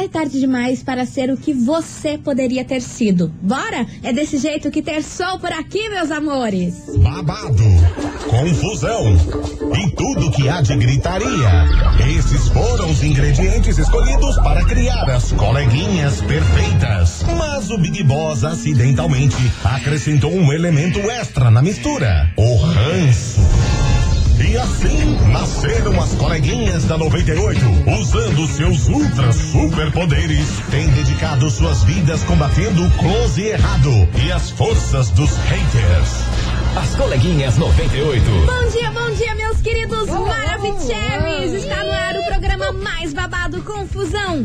é tarde demais para ser o que você poderia ter sido. Bora? É desse jeito que ter sol por aqui, meus amores. Babado, confusão e tudo que há de gritaria. Esses foram os ingredientes escolhidos para criar as coleguinhas perfeitas. Mas o Big Boss acidentalmente acrescentou um elemento extra na mistura: o ranço. E assim nasceram as coleguinhas da 98, usando seus ultra superpoderes, têm dedicado suas vidas combatendo o close errado e as forças dos haters. As coleguinhas 98. Bom dia, bom dia, meus queridos Maravicheries! Está no ar o programa mais babado Confusão.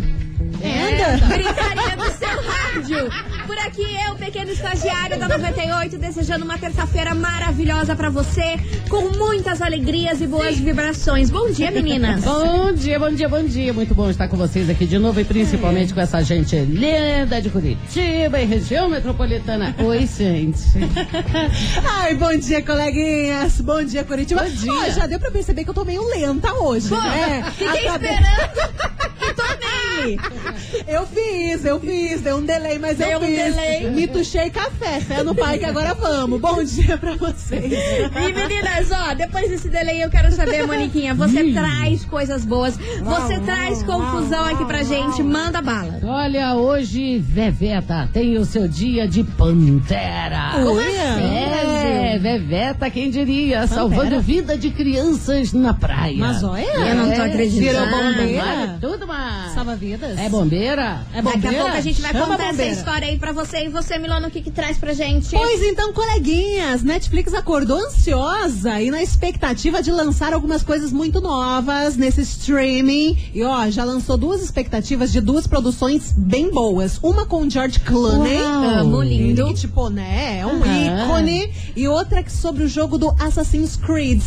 É, gritaria do seu rádio. Por aqui eu, pequeno estagiário da 98, desejando uma terça-feira maravilhosa pra você, com muitas alegrias e boas vibrações. Bom dia, meninas. Bom dia, bom dia, bom dia. Muito bom estar com vocês aqui de novo e principalmente com essa gente linda de Curitiba e região metropolitana. Oi, gente. Ai, bom dia, coleguinhas. Bom dia, Curitiba. Bom dia. Ó, já deu pra perceber que eu tô meio lenta hoje, Pô, né? fiquei esperando Eu fiz, eu fiz. Deu um delay, mas Deu eu um fiz. delay. Me tuchei café. Fé no pai que agora vamos. Bom dia pra vocês. E meninas, ó, depois desse delay eu quero saber, Moniquinha, você traz coisas boas, você traz confusão aqui pra gente, manda bala. Olha, hoje, Veveta tem o seu dia de pantera. Como É, Veveta, quem diria, salvando vida de crianças na praia. Mas olha. Eu não tô acreditando. Virou bombeira. Salva vidas. É bombeira? É Daqui bombeira? a pouco a gente vai Chama contar essa história aí pra você. E você, Milano, o que que traz pra gente? Pois então, coleguinhas, Netflix acordou ansiosa e na expectativa de lançar algumas coisas muito novas nesse streaming. E ó, já lançou duas expectativas de duas produções bem boas. Uma com George Clooney. Amo, lindo. Ele, tipo, né, é um Aham. ícone. E outra que sobre o jogo do Assassin's Creed,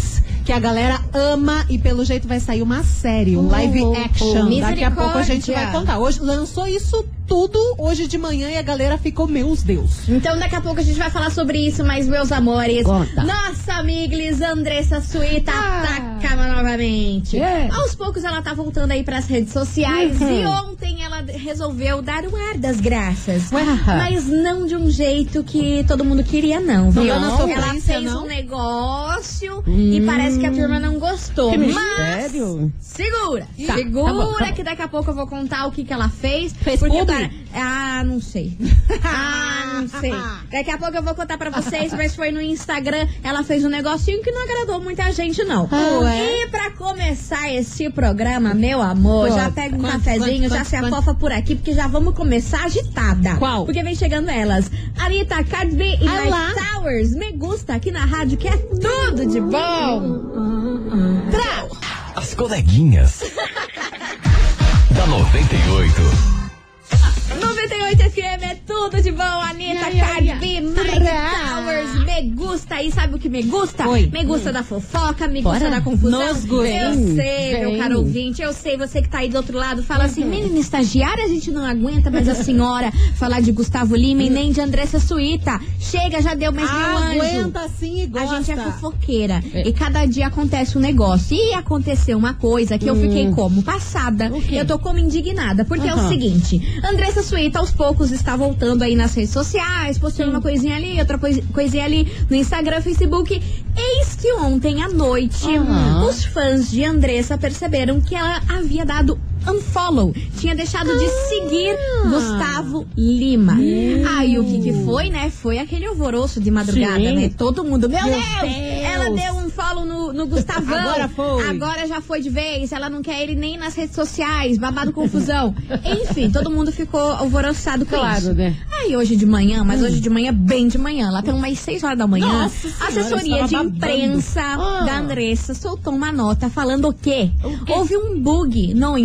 que a galera ama e pelo jeito vai sair uma série, um live action. Daqui a pouco a gente vai contar. Hoje lançou isso tudo hoje de manhã e a galera ficou, meus Deus. Então daqui a pouco a gente vai falar sobre isso, mas meus amores, Conta. nossa amiglis Andressa Suíta ataca novamente. É. Aos poucos ela tá voltando aí pras redes sociais Uhum. e ontem ela resolveu dar o ar das graças. Ué. Mas não de um jeito que todo mundo queria não, viu? Não, ela sofrência, fez não? um negócio e parece que a turma não gostou. Que mas mistério. segura, Tá, segura tá bom, tá bom. que daqui a pouco eu vou contar o que que ela fez. Fez porque publi? Ah, não sei. Ah, não sei. Daqui a pouco eu vou contar pra vocês, mas foi no Instagram. Ela fez um negocinho que não agradou muita gente, não. Ué? E pra começar esse programa, meu amor, já Quanto, pega um quanto, cafezinho, quanto, já se afofa por aqui, porque já vamos começar agitada. Qual? Porque vem chegando elas. Anitta, Cardi B e Olá. Mike Towers. Me gusta aqui na rádio, que é tudo de bom. Tra! As coleguinhas. da 98. 98 FM é tudo de bom, Anitta, Cardi ya. B, Mike. Towers, me gusta. E sabe o que me gusta? Oi. Me gusta da fofoca, me Bora. gusta da confusão. Nos. Eu sei, Vem. meu caro ouvinte, eu sei, você que tá aí do outro lado, fala assim, menina estagiária, a gente não aguenta mais a senhora falar de Gustavo Lima e nem de Andressa Suíta. Chega, já deu mais meu anjo. Aguenta sim e gosta. A gente é fofoqueira. E cada dia acontece um negócio. E aconteceu uma coisa que eu fiquei como? Passada. Eu tô como indignada. Porque é o seguinte: Andressa Suíta, aos poucos, está voltando aí nas redes sociais, postando uma coisinha ali, outra cois- coisinha ali no Instagram, Facebook. Eis que ontem à noite, Aham. os fãs de Andressa perceberam que ela havia dado unfollow. Tinha deixado de seguir Gustavo Lima. Aí o que que foi, né? Foi aquele alvoroço de madrugada, Sim. né? Todo mundo, meu, Meu Deus, Deus. Ela deu um follow no, no Gustavão. Agora foi. Agora já foi de vez. Ela não quer ele nem nas redes sociais. Babado confusão. Enfim, todo mundo ficou alvoroçado com Claro, isso. né? Aí hoje de manhã, mas hoje de manhã, bem de manhã, lá pelas umas 6 horas da manhã, Nossa a Senhora, assessoria de babando. imprensa Ah. da Andressa soltou uma nota falando o quê? O quê? Houve um bug no,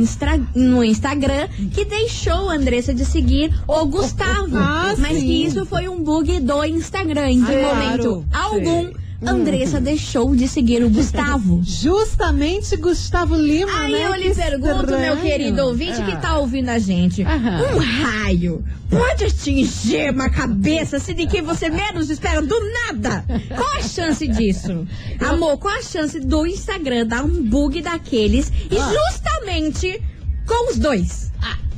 No Instagram que deixou a Andressa de seguir o Gustavo. Ah, mas sim. que isso foi um bug do Instagram. Em que Ah, momento claro. algum, Andressa deixou de seguir o Gustavo. Justamente Gustavo Lima, Aí né? eu lhe Que pergunto, meu estranho. querido ouvinte Ah. que tá ouvindo a gente. Aham. Um raio pode atingir uma cabeça se de quem você menos espera do nada? Qual a chance disso? Amor, qual a chance do Instagram dar um bug daqueles e Ah. justamente com os dois?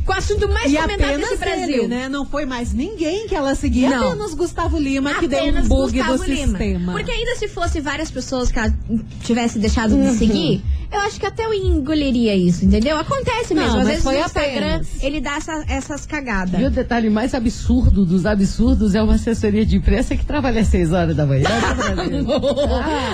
com o assunto mais E comentado apenas desse Brasil. ele, né? Não foi mais ninguém que ela seguia, Não. apenas Gustavo Lima que deu um Apenas bug Gustavo do Lima. sistema. Porque ainda se fosse várias pessoas que ela tivesse deixado Uhum. de seguir, eu acho que até eu engoliria isso, entendeu? Acontece Não, mesmo. Às mas vezes foi no Instagram apenas. ele dá essa- essas cagadas. E o detalhe mais absurdo dos absurdos é uma assessoria de imprensa que trabalha às 6 horas da manhã.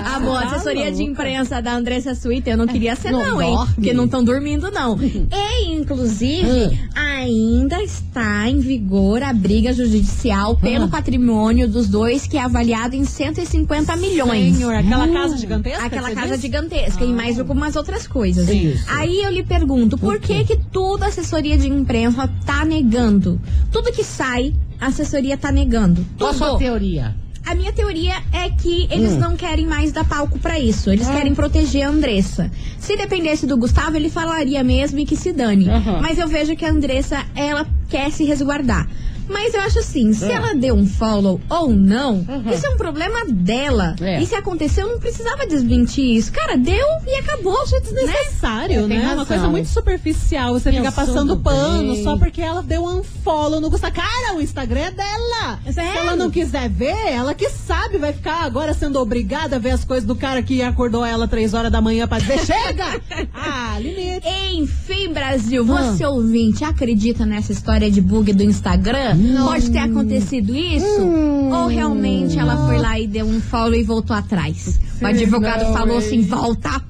Ah, Amor, tá assessoria de imprensa da Andressa Suíta, eu não queria ser, Não não, hein? dorme. Porque não estão dormindo, não. e, inclusive, ainda está em vigor a briga judicial pelo Ah. patrimônio dos dois, que é avaliado em 150 milhões. Senhor, aquela casa gigantesca? Aquela casa disse? gigantesca e mais algumas outras coisas. Isso. Aí eu lhe pergunto, por que que toda assessoria de imprensa tá negando? Tudo que sai, a assessoria tá negando. Qual a sua Tudo. teoria? A minha teoria é que eles Hum. não querem mais dar palco pra isso. Eles Ah. querem proteger a Andressa. Se dependesse do Gustavo, ele falaria mesmo e que se dane. Aham. Mas eu vejo que a Andressa, ela quer se resguardar. Mas eu acho assim, se Ah. ela deu um follow ou não, Aham. isso é um problema dela. É. E se aconteceu, não precisava desmentir isso. Cara, deu e acabou. Desnecessário, É, tem né? razão. Uma coisa muito superficial. Você fica Pensando passando pano bem. só porque ela deu um follow no Gustavo. Cara, o Instagram é dela. Se ela não quiser ver, ela que sabe, vai ficar agora sendo obrigada a ver as coisas do cara que acordou ela três horas da manhã pra dizer chega! Ah, limite. Enfim, Brasil, você ouvinte acredita nessa história de bug do Instagram? Pode ter acontecido isso? Ou realmente ela foi lá e deu um follow e voltou atrás? O advogado não, falou hein? assim: volta.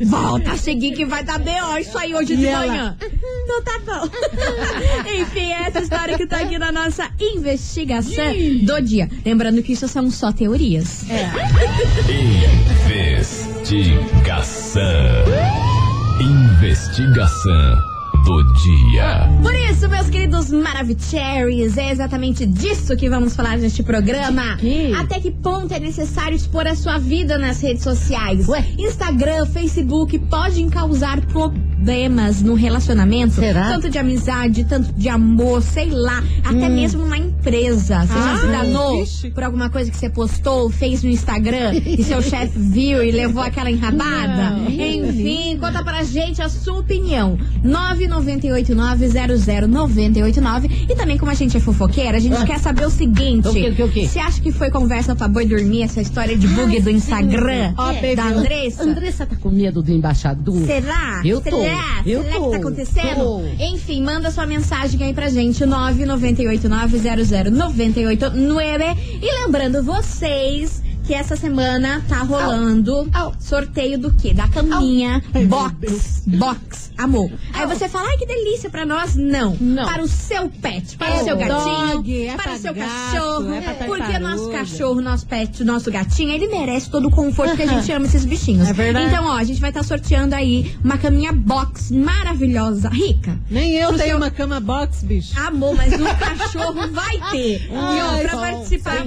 Volta a seguir que vai dar B.O. isso aí hoje de E ela? manhã. Então tá bom. Enfim, é essa história que tá aqui na nossa investigação do dia. Lembrando que isso são só teorias. Investigação. Investigação do dia. Por isso, meus queridos Maravicheries, é exatamente disso que vamos falar neste programa. Até que ponto é necessário expor a sua vida nas redes sociais? Instagram, Facebook podem causar problemas no relacionamento. Será? Tanto de amizade, tanto de amor, sei lá, até mesmo na empresa. Você já Ah, se danou vixe. por alguma coisa que você postou, fez no Instagram e seu chefe viu e levou aquela enrabada? Não. Enfim, conta pra gente a sua opinião. 998900989 e também como a gente é fofoqueira, a gente Ah. quer saber o seguinte. O quê, o quê, o quê? Você acha que foi conversa pra boi dormir essa história de bug do Instagram baby, da Andressa? Andressa tá com medo do embaixador? Será? Eu tô, Será? eu Será tô, que tá acontecendo? tô. Enfim, manda sua mensagem aí pra gente, 998900989. E lembrando vocês que essa semana tá rolando Au. sorteio do quê? Da caminha box. Box, amor. Aí você fala, ai que delícia pra nós. Não. Não. Para o seu pet, para É o seu dog, gatinho, é para o seu gato, cachorro. é porque nosso cachorro, nosso pet, nosso gatinho, ele merece todo o conforto que a gente ama esses bichinhos. É verdade. Então, ó, a gente vai estar sorteando aí uma caminha box maravilhosa, rica. Nem eu tenho seu- uma cama box, bicho. Amor, mas o cachorro vai ter. Ai, e ó, pra sol, participar,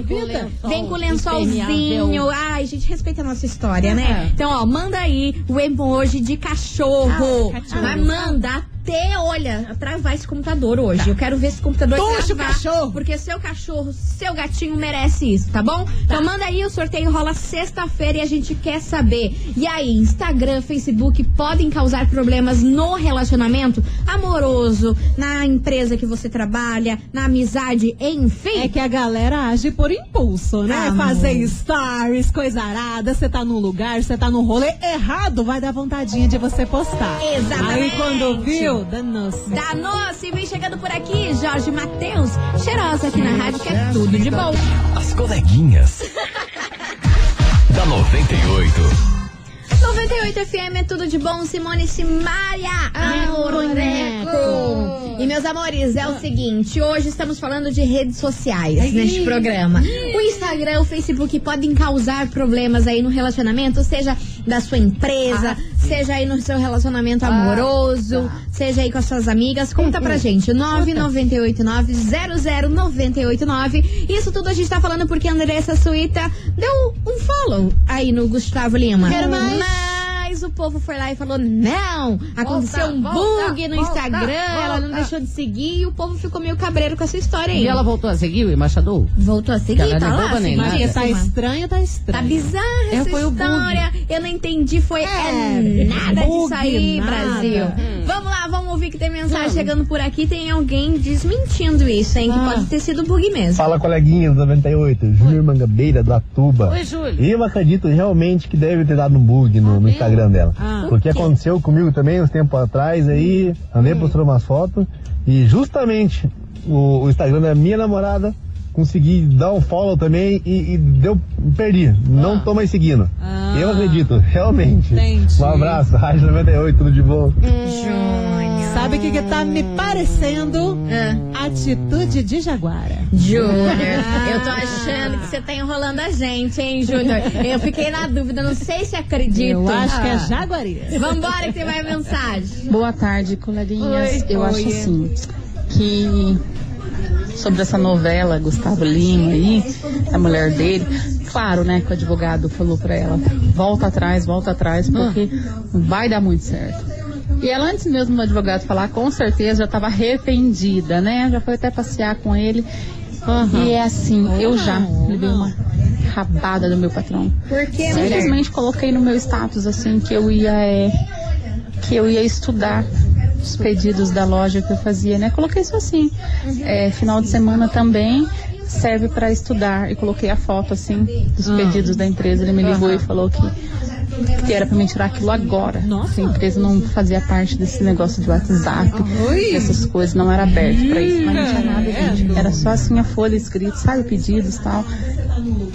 vem com lençolzinho. Impermeável. Ai, gente, respeita a nossa história, né? É. Então, ó, manda aí o emoji de cachorro. Ah, cachorro. Mas manda até, olha, travar esse computador hoje. Eu quero ver esse computador Tuxa o travar, cachorro. Porque seu cachorro, seu gatinho merece isso, tá bom? Então manda aí, o sorteio rola sexta-feira e a gente quer saber. E aí, Instagram, Facebook podem causar problemas no relacionamento amoroso, na empresa que você trabalha, na amizade, enfim. É que a galera age por impulso, né? Amor. Fazer stories, coisa arada, você tá num lugar, você tá num rolê errado, vai dar vontadinha de você postar. Exatamente. Aí quando viu, danou-se. Danou-se, vem chegando por aqui, Jorge Matheus, cheirosa aqui na rádio, que é tudo de bom. As coleguinhas. da 98. 98 FM é tudo de bom, Simone Simaria, amor boneco. E meus amores, é o seguinte, hoje estamos falando de redes sociais neste programa. O Instagram, o Facebook podem causar problemas aí no relacionamento, seja da sua empresa, seja aí no seu relacionamento amoroso, seja aí com as suas amigas. Conta pra gente, 998900989. Isso tudo a gente tá falando porque a Andressa Suíta deu um follow aí no Gustavo Lima. Quero mais. Mas povo foi lá e falou: não, aconteceu um volta, bug no volta, Instagram, ela não volta. deixou de seguir e o povo ficou meio cabreiro com essa história aí. E ela voltou a seguir o embaixador? voltou a seguir, Ela tá é lá, boba nem nada. tá estranho, tá estranho. Tá bizarra É, essa foi o bug. história. Eu não entendi, foi É, é, nada bug disso aí, nada. Brasil. Hum. Vamos ouvir que tem mensagem chegando por aqui. Tem alguém desmentindo isso, hein? Que Ah. pode ter sido bug mesmo. Fala coleguinhas 98, Júnior Mangabeira do Atuba. Oi, Júlio. E eu acredito realmente que deve ter dado um bug no, no Instagram dela. Ah. Porque aconteceu comigo também uns tempos atrás aí, andei postando umas fotos e justamente o, o Instagram da minha namorada consegui dar um follow também e, e deu, perdi. Não tô mais seguindo. Ah. Eu acredito, realmente. Entendi. Um abraço, Rádio 98, tudo de bom. Júnior. Sabe o que, que tá me parecendo? Ah. Atitude de Jaguara. Júnior, eu tô achando que você tá enrolando a gente, hein, Júnior? Eu fiquei na dúvida, não sei se acredito. Eu acho que é Ah. Jaguarias. Vambora que tem mais mensagem. Boa tarde, coleguinhas. Oi. Eu Oi. acho assim que sobre essa novela Gustavo Lima aí, a mulher dele, claro, né, que o advogado falou pra ela, volta atrás, volta atrás, porque vai dar muito certo. E ela, antes mesmo do advogado falar, com certeza já estava arrependida, né? Já foi até passear com ele. E é assim, eu já levei uma rabada do meu patrão. Simplesmente coloquei no meu status assim que eu ia é, que eu ia estudar os pedidos da loja que eu fazia, né? Coloquei isso assim. É, final de semana também serve para estudar e coloquei a foto assim dos pedidos da empresa. Ele me ligou e falou que que era para me tirar aquilo agora. Nossa. A empresa não fazia parte desse negócio de WhatsApp, Oi. essas coisas, não era aberto para isso, mas não tinha nada, gente. Era só assim a folha escrita, sabe, pedidos e tal.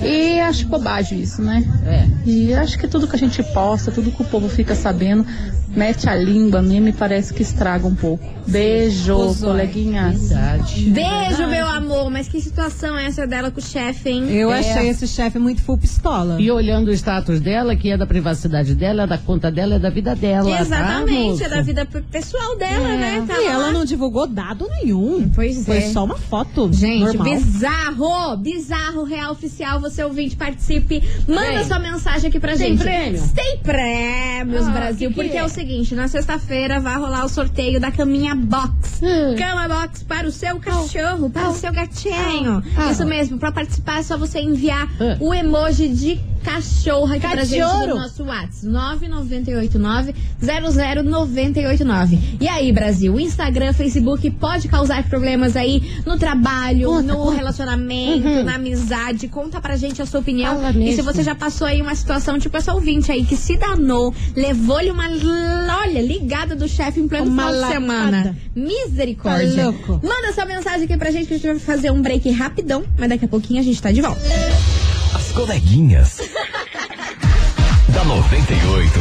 E acho bobagem isso, né? É. E acho que tudo que a gente posta, tudo que o povo fica sabendo, mete a língua mesmo e parece que estraga um pouco. Beijo, coleguinhas. Verdade. Beijo, meu amor. Mas que situação é essa dela com o chefe, hein? Eu É. achei esse chefe muito full pistola. E olhando o status dela, que é da privacidade dela, é da conta dela, é da vida dela. Exatamente, tá, é da vida pessoal dela, É. né? Tá E lá. ela não divulgou dado nenhum. Pois Foi é. só uma foto. Gente, normal. bizarro, bizarro, real oficial, você ouvinte, participe, manda Tem. sua mensagem aqui pra Tem gente. prêmio? Tem prêmios, Ah, Brasil, que que porque é? é? o seguinte, na sexta-feira vai rolar o sorteio da caminha box. Hum. Cama box para o seu cachorro, para o seu gatinho. Ah. Isso mesmo, pra participar é só você enviar o emoji de cachorro aqui pra gente no nosso WhatsApp. 9989-00989. E aí, Brasil, o Instagram, Facebook pode causar problemas aí no trabalho, Conta, no relacionamento, Uhum. na amizade. Conta pra gente a sua opinião. Fala e se você já passou aí uma situação tipo essa ouvinte aí que se danou, levou-lhe uma, olha, ligada do chefe em pleno Uma final de lapada. semana. Misericórdia. Tá louco. Manda sua mensagem aqui pra gente que a gente vai fazer um break rapidão, mas daqui a pouquinho a gente tá de volta. As coleguinhas. da 98.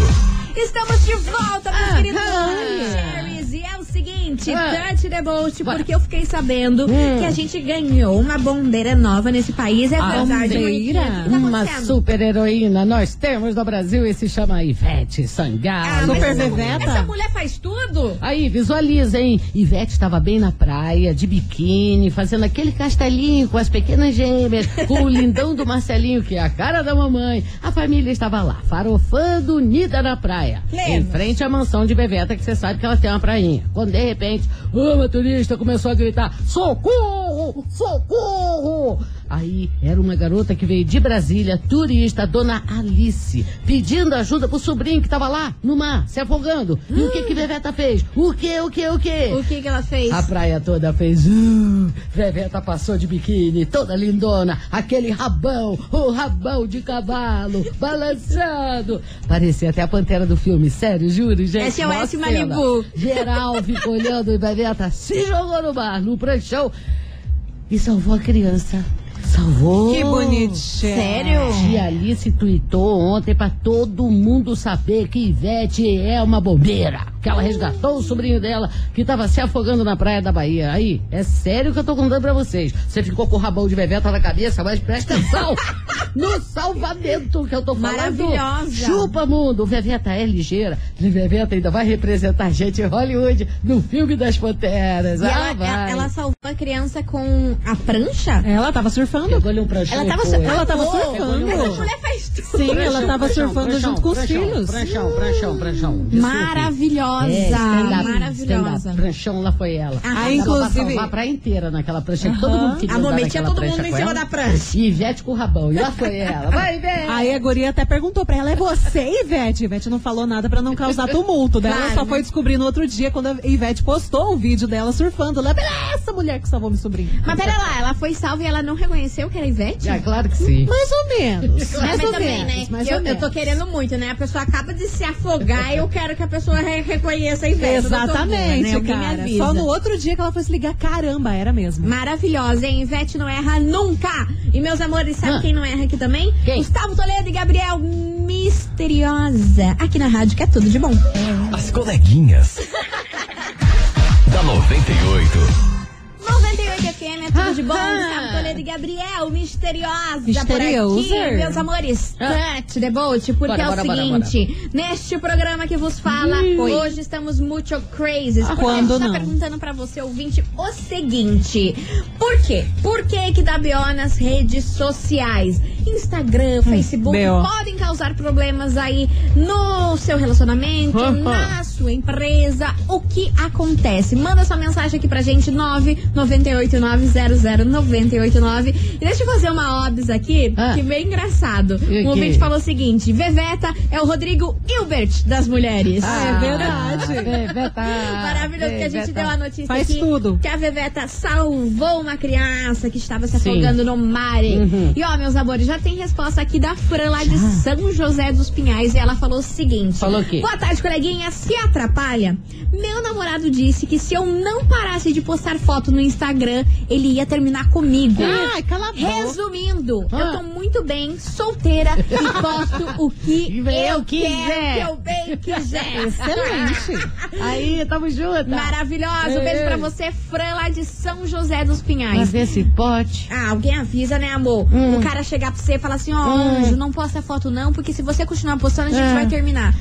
Estamos de volta, meus Ah, queridos ah. E é o seguinte, Ah. touch the boat, porque eu fiquei sabendo Hum. que a gente ganhou uma bombeira nova nesse país. É Ah, verdade, que tá Uma super heroína nós temos no Brasil e se chama Ivete Ah, Sangalo. mas Super Veveta? essa mulher faz tudo? Aí, visualiza, hein? Ivete estava bem na praia, de biquíni, fazendo aquele castelinho com as pequenas gêmeas, com o lindão do Marcelinho, que é a cara da mamãe. A família estava lá, farofando, unida na praia. Lembro. Em frente à mansão de Beveta, que você sabe que ela tem uma Quando de repente, o motorista começou a gritar: Socorro! Socorro! Aí era uma garota que veio de Brasília, turista, dona Alice, pedindo ajuda pro sobrinho que tava lá, no mar, se afogando. E o que que Beveta fez? O que, o que, o que? O que que ela fez? A praia toda fez. Uh, Veveta passou de biquíni, toda lindona, aquele rabão, o rabão de cavalo, balançando. Parecia até a pantera do filme, sério, juro, gente. SOS cena. Malibu. Geral ficou olhando e Veveta se jogou no mar, no pranchão, e salvou a criança. Salvou. Que bonitinho. Sério? Tia Alice tweetou ontem pra todo mundo saber que Ivete é uma bombeira. Que ela resgatou o sobrinho dela que tava se afogando na praia da Bahia. Aí, é sério que eu tô contando pra vocês. Você ficou com o rabão de Veveta na cabeça, mas presta atenção no salvamento que eu tô falando. Maravilhosa. Chupa, mundo. Veveta é ligeira. Veveta ainda vai representar a gente em Hollywood no filme das Panteras. E ah, ela, vai. ela, ela salvou a criança com a prancha? Ela tava surfando. Pegou-lhe um pranchão Ela tava, foi. Ela tava surfando. Essa mulher faz tudo. Sim, ela tava Pranchão, surfando pranchão, junto com os pranchão, filhos. Pranchão, pranchão, pranchão. Maravilhosa. Maravilhosa. É, maravilhosa. Pranchão lá foi ela. Ah, pra inclusive- salvar a praia inteira naquela prancha. que Todo mundo queria A momento tinha todo mundo em cima ela. da prancha. E Ivete com o rabão. E lá foi ela. Vai, Ivete! Aí a guria até perguntou pra ela, é você, Ivete? Ivete não falou nada pra não causar tumulto. Daí ela só né? foi descobrir no outro dia, quando a Ivete postou o vídeo dela surfando. Lá, essa mulher que salvou meu sobrinho. Mas pera lá, ela foi salva e ela não reconheceu que era Ivete? É, claro que sim. Mais ou menos. Mais mas ou também, menos. né? mais Eu, ou eu menos. tô querendo muito, né? A pessoa acaba de se afogar e eu quero que a pessoa re- reconheça a Ivete. Tô boa, Exatamente, né? Cara. Só no outro dia que ela foi se ligar, caramba, era mesmo. Maravilhosa, hein? Ivete não erra nunca. E meus amores, sabe Ah. quem não erra aqui também? Quem? Gustavo Toledo e Gabriel Misteriosa. Aqui na rádio, que é tudo de bom. As coleguinhas. da 98. 98 FM, é tudo de bom. Ah. Gustavo Toledo e Gabriel Misteriosa Misteriosa. por aqui. Meus amores, Ah. the boat, porque Bora, é o bora, bora, seguinte. Neste programa que vos fala, hoje estamos muito crazy. Porque quando a gente tá não? perguntando pra você, ouvinte, o seguinte. Por quê? Por que que dá B.O. nas redes sociais? Instagram, Facebook, B.O. podem causar problemas aí no seu relacionamento, na sua empresa. O que acontece? Manda sua mensagem aqui pra gente, 998900989. E deixa eu fazer uma obs aqui, Ah. que é bem engraçado. O Um ouvinte falou o seguinte, Veveta é o Rodrigo Hilbert das mulheres. Ah, é verdade. Veveta. Maravilhoso que a gente deu a notícia Faz aqui tudo. que a Veveta salvou uma criança que estava se Sim. afogando no mar. Uhum. E ó, meus amores, já tem resposta aqui da Fran lá de São José dos Pinhais e ela falou o seguinte: Falou o quê? Boa tarde, coleguinha. Se atrapalha? Meu namorado disse que se eu não parasse de postar foto no Instagram, ele ia terminar comigo. Ai, cala a boca. Resumindo, Ah. eu tô muito bem, solteira e posto o que Eu eu quiser. que eu bem quiser. Excelente. Aí, tamo junto. Maravilhosa. Um beijo pra você, Fran, lá de São José dos Pinhais. Mas esse pote. Ah, alguém avisa, né, amor? Hum. O cara chegar pra você e falar assim, ó, anjo, não posta foto não, porque se você continuar postando, a gente É. vai terminar.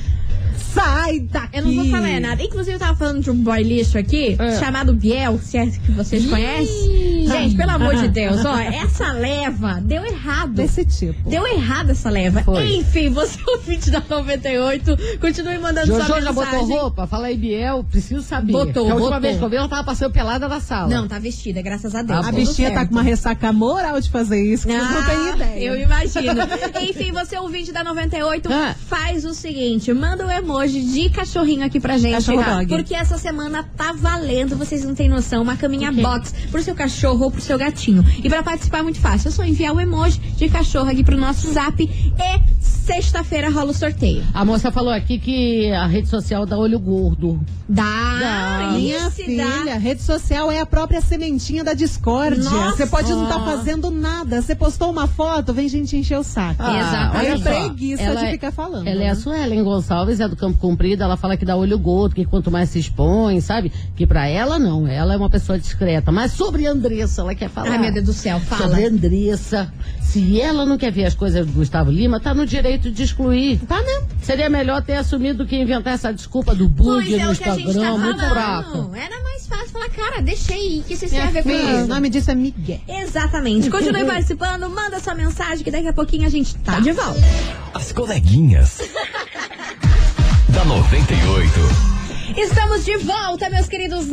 Sai daqui. Eu não vou falar nada. Inclusive, eu tava falando de um boy lixo aqui, É. chamado Biel, se é que vocês conhecem. Gente, pelo amor de Deus, ó, essa leva deu errado. Desse tipo. Deu errado essa leva. Foi. Enfim, você é o ouvinte da 98. Continue mandando Jojo sua já mensagem. botou roupa? Fala aí, Biel. Preciso saber. Botou, Porque a última botou. vez que eu vi, ela tava passando pelada na sala. Não, tá vestida, graças a Deus. Ah, A tudo bichinha tá certo. com uma ressaca moral de fazer isso, que vocês não têm ideia. Eu imagino. Enfim, você ouvinte da 98, Ah. faz o seguinte: manda um emoji de cachorrinho aqui pra gente. Cachorro tá? dog. Porque essa semana tá valendo, vocês não têm noção, uma caminha box pro seu cachorro ou pro seu gatinho. E pra participar é muito fácil, é só enviar o emoji de cachorro aqui pro nosso zap e sexta-feira rola o sorteio. A moça falou aqui que a rede social dá olho gordo. Dá, Minha isso filha, dá. rede social é a própria sementinha da discórdia. Nossa. Você pode não estar fazendo nada. Você postou uma foto, vem gente encher o saco. Exatamente. Aí olha a preguiça Ela de é- ficar falando. Ela é né? a Suelen Gonçalves, é do Campo Comprido. Ela fala que dá olho gordo, que quanto mais se expõe, sabe? Que pra ela não, ela é uma pessoa discreta. Mas sobre a Andressa, ela quer falar. Ai, meu Deus do céu, fala. Sobre a Andressa, se ela não quer ver as coisas do Gustavo Lima, tá no direito de excluir. Tá, né? Seria melhor ter assumido do que inventar essa desculpa do bug Pois é no o que a gente Instagram, tá muito fraco. falando. Era mais fácil falar, cara, deixei que você se serve com filha, o isso. nome disso é Miguel. Exatamente. Continue participando, manda sua mensagem que daqui a pouquinho a gente tá de volta. As coleguinhas. da 98. Estamos de volta, meus queridos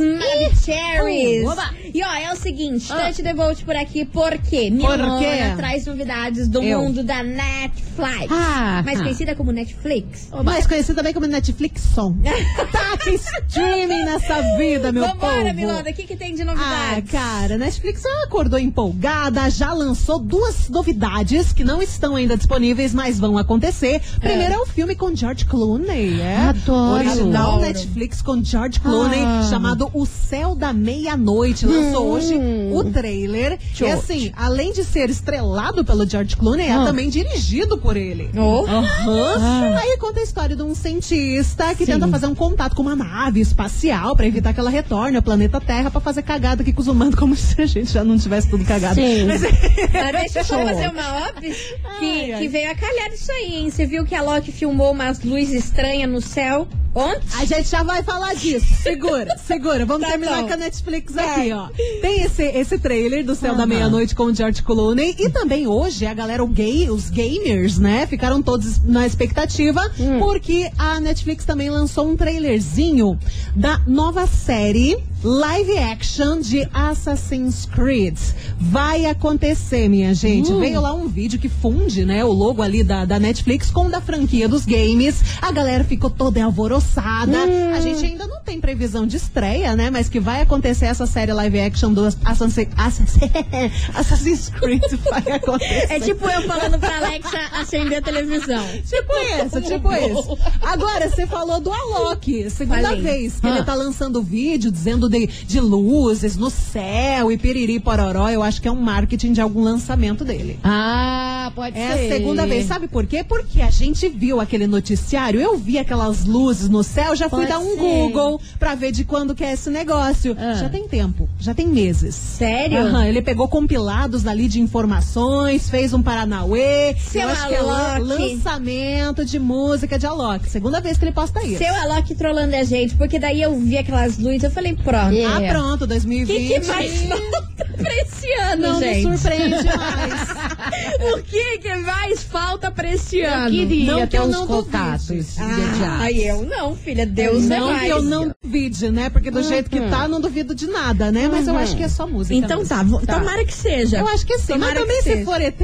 Cherries. Oba. E ó, é o seguinte, Ah. Touch the por aqui, por quê? Por Milona traz novidades do Eu. mundo da Netflix. Ah, mais ah. conhecida como Netflix. Mais conhecido também como Netflix Som. Taca streaming nessa vida, meu Vambora, povo. Milona, o que, que tem de Ah, novidades? cara, Netflix acordou empolgada, já lançou duas novidades que não estão ainda disponíveis, mas vão acontecer. Primeiro é, o filme com George Clooney, é? Adoro. Original Adoro. Netflix com George Clooney, Ah. chamado O Céu da Meia-Noite. Lançou Hum. hoje o trailer. E assim, além de ser estrelado pelo George Clooney, é Ah. também dirigido por ele. Oh. Aham. Aí conta a história de um cientista que Sim. tenta fazer um contato com uma nave espacial pra evitar que ela retorne ao planeta Terra pra fazer cagada aqui com os humanos, como se a gente já não tivesse tudo cagado. Sim. Mas, Ah, Deixa eu só fazer uma obs que, Ai, ai. que veio a calhar isso aí, hein? Você viu que a Loki filmou umas luzes estranhas no céu? Ontem? A gente já vai falar disso. Segura, segura. Vamos Tá terminar bom. com a Netflix aqui, ó. Tem esse, esse trailer do Céu da Meia-Noite com o George Clooney. E também hoje a galera, o gay, os gamers, né? Ficaram todos na expectativa. Porque a Netflix também lançou um trailerzinho da nova série live action de Assassin's Creed. Vai acontecer, minha gente. Veio lá um vídeo que funde, né? O logo ali da, da Netflix com o da franquia dos games. A galera ficou toda alvoroçada. A gente ainda não tem previsão de estreia, né? Mas que vai acontecer essa série live action do Assassin, Assassin, Assassin's Creed. Vai acontecer. É tipo eu falando pra Alexa acender a televisão. Tipo isso, tipo isso. Agora, você falou do Alok, segunda Falei. vez que Ah. ele tá lançando vídeo dizendo de, de luzes no céu e piriri pororó. Eu acho que é um marketing de algum lançamento dele. Ah, pode É ser. a segunda vez. Sabe por quê? Porque a gente viu aquele noticiário, eu vi aquelas luzes no céu, já fui Pode dar um ser. Google pra ver de quando que é esse negócio. Ah. Já tem tempo, já tem meses. Sério? Aham, ele pegou compilados ali de informações, fez um Paranauê. Seu eu acho que é Alok. lançamento de música de Alok. Segunda vez que ele posta isso. Seu Alok trolando a gente, porque daí eu vi aquelas luzes, eu falei, pronto. É. Ah, pronto, O 2020. que, que mais falta pra esse ano, Não gente? me surpreende mais. o que, que mais falta pra esse Eu ano? queria Não que ter eu os não contatos. Ah, eu não, filha. Deus é não mais. que eu não duvide, né? Porque do jeito que tá, não duvido de nada, né? Mas eu acho que é só música. Então mesmo. tá, vo- tomara que seja. Eu acho que sim. Tomara Mas também se for ET,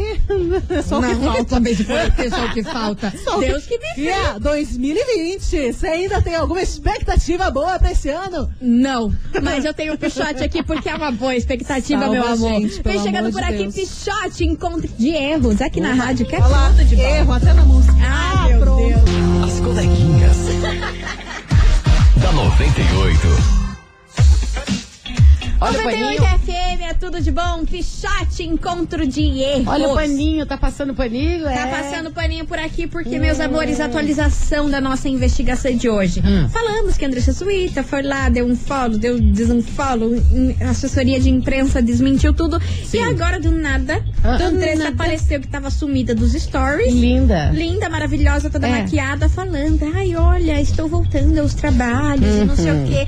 só o que falta. também se for ter só o que falta. Só Deus que me é 2020. Você ainda tem alguma expectativa boa pra esse ano? Não, mas eu tenho o Pichote aqui porque é uma boa expectativa, Salva meu amor. gente, Vem chegando por de aqui, Deus. Pichote, encontro de erros aqui na rádio, que é de erro até paninho. FM, é tudo de bom. Pichote, encontro de erros. Olha o paninho, tá passando paninho? Tá é. passando paninho por aqui porque, meus amores, atualização da nossa investigação de hoje. Hum. Falamos que a Andressa Suíta foi lá, deu um follow, deu desunfollow, assessoria de imprensa desmentiu tudo. E agora, do nada, Ah. a Andressa nada. apareceu que tava sumida dos stories. Linda. Linda, maravilhosa, toda É. maquiada, falando: Ai, olha, estou voltando aos trabalhos e não sei o quê.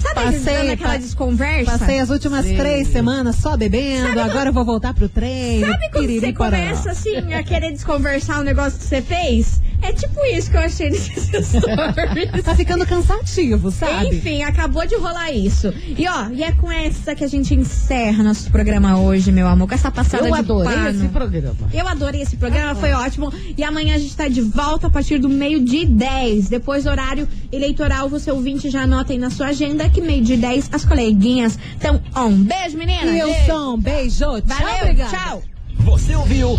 Sabe, Passei, dando aquela desconversa? Passei as últimas três semanas só bebendo, agora eu vou voltar pro treino. Sabe quando você começa assim a querer desconversar o negócio que você fez? É tipo isso que eu achei nesses stories. Tá ficando cansativo, sabe? Enfim, acabou de rolar isso. E ó, e é com essa que a gente encerra nosso programa hoje, meu amor, com essa passada Eu de adorei pano. esse programa. Eu adorei esse programa, foi ótimo. E amanhã a gente tá de volta a partir do meio de 10. Depois do horário eleitoral, você ouvinte já anota aí na sua agenda que meio de 10 as coleguinhas estão on. Beijo, menina. E eu Beijo. sou um beijo. Tchau, Valeu, obrigada. tchau. Você ouviu?